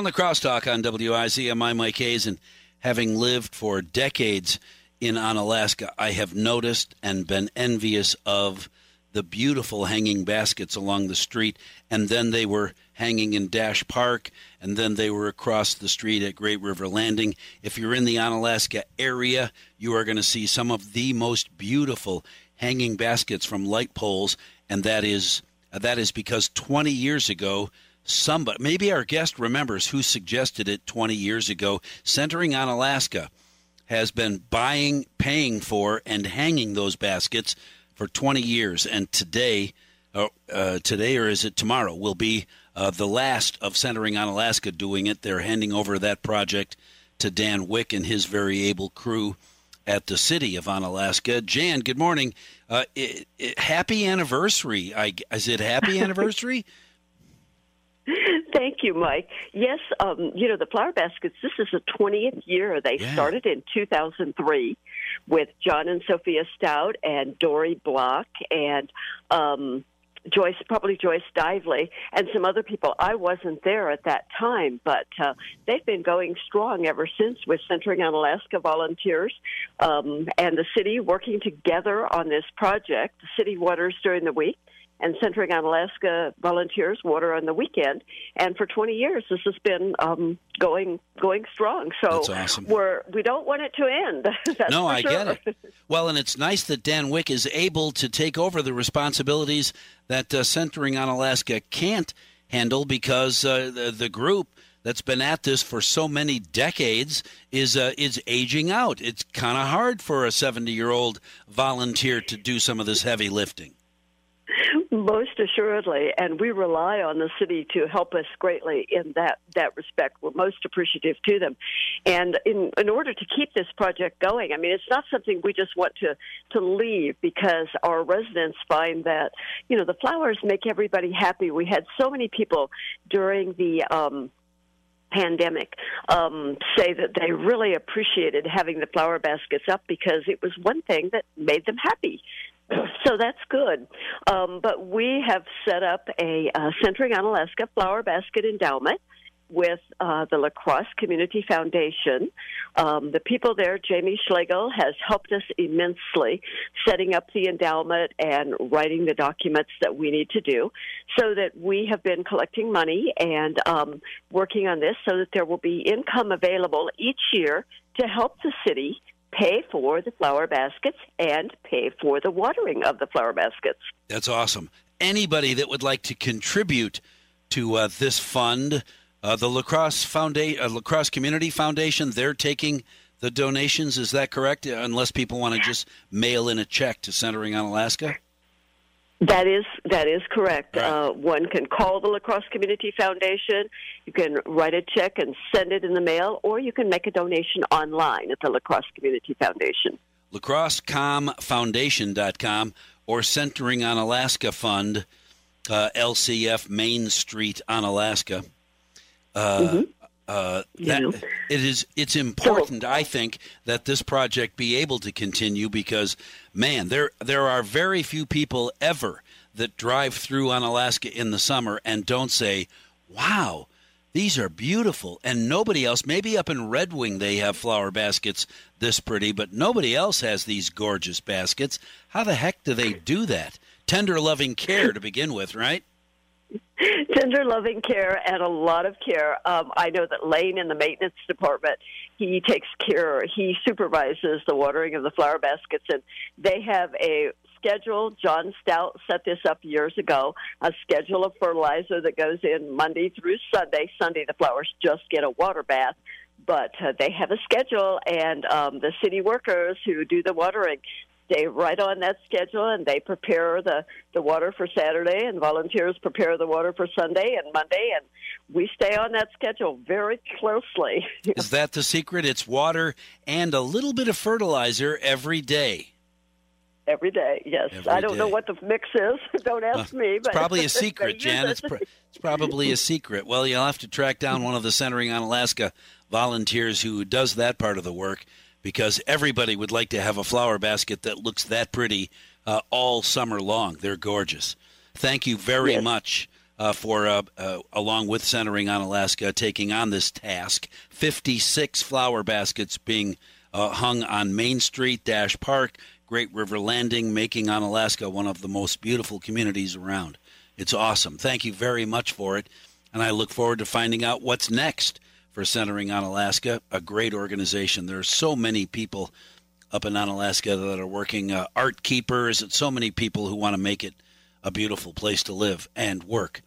On the crosstalk on WIZ, I'm Mike Hayes, and having lived for decades in Onalaska, I have noticed and been envious of the beautiful hanging baskets along the street, and then they were hanging in Dash Park, and then they were across the street at Great River Landing. If you're in the Onalaska area, you are going to see some of the most beautiful hanging baskets from light poles, and that is that is because 20 years ago somebody, maybe our guest remembers who suggested it 20 years ago. Centering Onalaska, has been buying, paying for, and hanging those baskets for 20 years. And today, uh, uh, today or is it tomorrow, will be uh, the last of Centering Onalaska doing it. They're handing over that project to Dan Wick and his very able crew at the city of Onalaska. Jan, good morning. Uh, it, it, happy anniversary. I, is it happy anniversary? Thank you, Mike. Yes, um, you know, the flower baskets, this is the 20th year. They yeah. started in 2003 with John and Sophia Stout and Dory Block and um, Joyce, probably Joyce Dively, and some other people. I wasn't there at that time, but uh, they've been going strong ever since with Centering Onalaska volunteers um, and the city working together on this project. The city waters during the week and Centering Onalaska volunteers water on the weekend. And for 20 years, this has been um, going going strong. So awesome. we're we don't want it to end. no, I sure. get it. Well, and it's nice that Dan Wick is able to take over the responsibilities that uh, Centering Onalaska can't handle because uh, the, the group that's been at this for so many decades is uh, is aging out. It's kind of hard for a 70 year old volunteer to do some of this heavy lifting. Most assuredly, and we rely on the city to help us greatly in that that respect. We're most appreciative to them, and in in order to keep this project going, I mean, it's not something we just want to to leave because our residents find that you know the flowers make everybody happy. We had so many people during the. Um, pandemic um, say that they really appreciated having the flower baskets up because it was one thing that made them happy. So that's good. Um, but we have set up a uh, Centering Onalaska Flower Basket Endowment with uh, the La Crosse Community Foundation. Um, the people there, Jamie Schlegel, has helped us immensely setting up the endowment and writing the documents that we need to do so that we have been collecting money and um, working on this so that there will be income available each year to help the city pay for the flower baskets and pay for the watering of the flower baskets. That's awesome. Anybody that would like to contribute to uh, this fund, uh, the La Crosse Foundation, uh, La Crosse Community Foundation, they're taking the donations. Is that correct? Unless people want to just mail in a check to Centering Onalaska. That is that is correct. Right. Uh, one can call the La Crosse Community Foundation. You can write a check and send it in the mail, or you can make a donation online at the La Crosse Community Foundation. LacrosseComFoundation.com or Centering Onalaska Fund, uh, LCF Main Street, Onalaska. Uh, mm-hmm. Uh, that, it is it's important, I think, that this project be able to continue because, man, there there are very few people ever that drive through Onalaska in the summer and don't say, "Wow, these are beautiful." And nobody else, maybe up in Red Wing, they have flower baskets this pretty, but nobody else has these gorgeous baskets. How the heck do they do that? Tender, loving care to begin with, right? tender loving care and a lot of care. Um, i know that lane in the maintenance department he takes care he supervises the watering of the flower baskets and they have a schedule. John stout set this up years ago a schedule of fertilizer that goes in monday through sunday. Sunday the flowers just get a water bath but uh, they have a schedule and um, the city workers who do the watering stay right on that schedule and they prepare the, the water for Saturday and volunteers prepare the water for Sunday and Monday and we stay on that schedule very closely. Is that the secret? It's water and a little bit of fertilizer every day. Every day, yes. Every I don't day. know what the mix is. don't ask uh, me. But it's probably a secret, Jan. It's, it's probably a secret. Well, you'll have to track down one of the Centering Onalaska volunteers who does that part of the work because everybody would like to have a flower basket that looks that pretty uh, all summer long. They're gorgeous. Thank you very yes. much, uh, for, uh, uh, along with Centering Onalaska, taking on this task. 56 flower baskets being uh, hung on Main Street Dash Park, Great River Landing, making Onalaska one of the most beautiful communities around. It's awesome. Thank you very much for it. And I look forward to finding out what's next for Centering Onalaska, a great organization. There are so many people up in Alaska that are working, uh, art keepers, and so many people who want to make it a beautiful place to live and work.